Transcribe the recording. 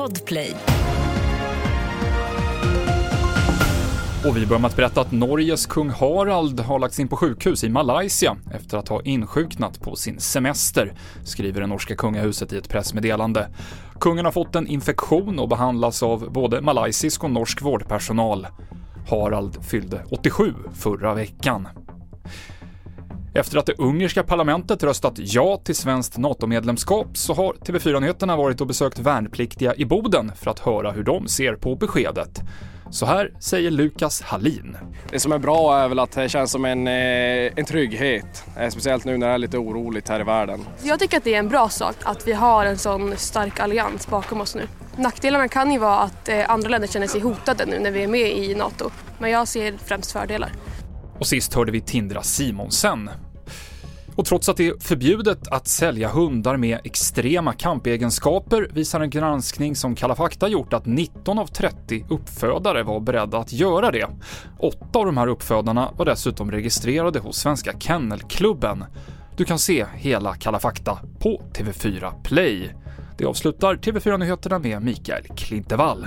Podplay. Och vi börjar med att berätta att Norges kung Harald har lagts in på sjukhus i Malaysia efter att ha insjuknat på sin semester, skriver det norska kungahuset i ett pressmeddelande. Kungen har fått en infektion och behandlas av både malaysisk och norsk vårdpersonal. Harald fyllde 87 förra veckan. Efter att det ungerska parlamentet röstat ja till svenskt NATO-medlemskap så har TV4-nyheterna varit och besökt värnpliktiga i Boden för att höra hur de ser på beskedet. Så här säger Lukas Hallin. Det som är bra är väl att det känns som en, eh, en trygghet, eh, speciellt nu när det är lite oroligt här i världen. Jag tycker att det är en bra sak att vi har en sån stark allians bakom oss nu. Nackdelarna kan ju vara att eh, andra länder känner sig hotade nu när vi är med i NATO, men jag ser främst fördelar. Och sist hörde vi Tindra Simonsen. Och trots att det är förbjudet att sälja hundar med extrema kampegenskaper visar en granskning som Kalla fakta gjort att 19 av 30 uppfödare var beredda att göra det. Åtta av de här uppfödarna var dessutom registrerade hos Svenska Kennelklubben. Du kan se hela Kalla fakta på TV4 Play. Det avslutar TV4-nyheterna med Mikael Klintevall.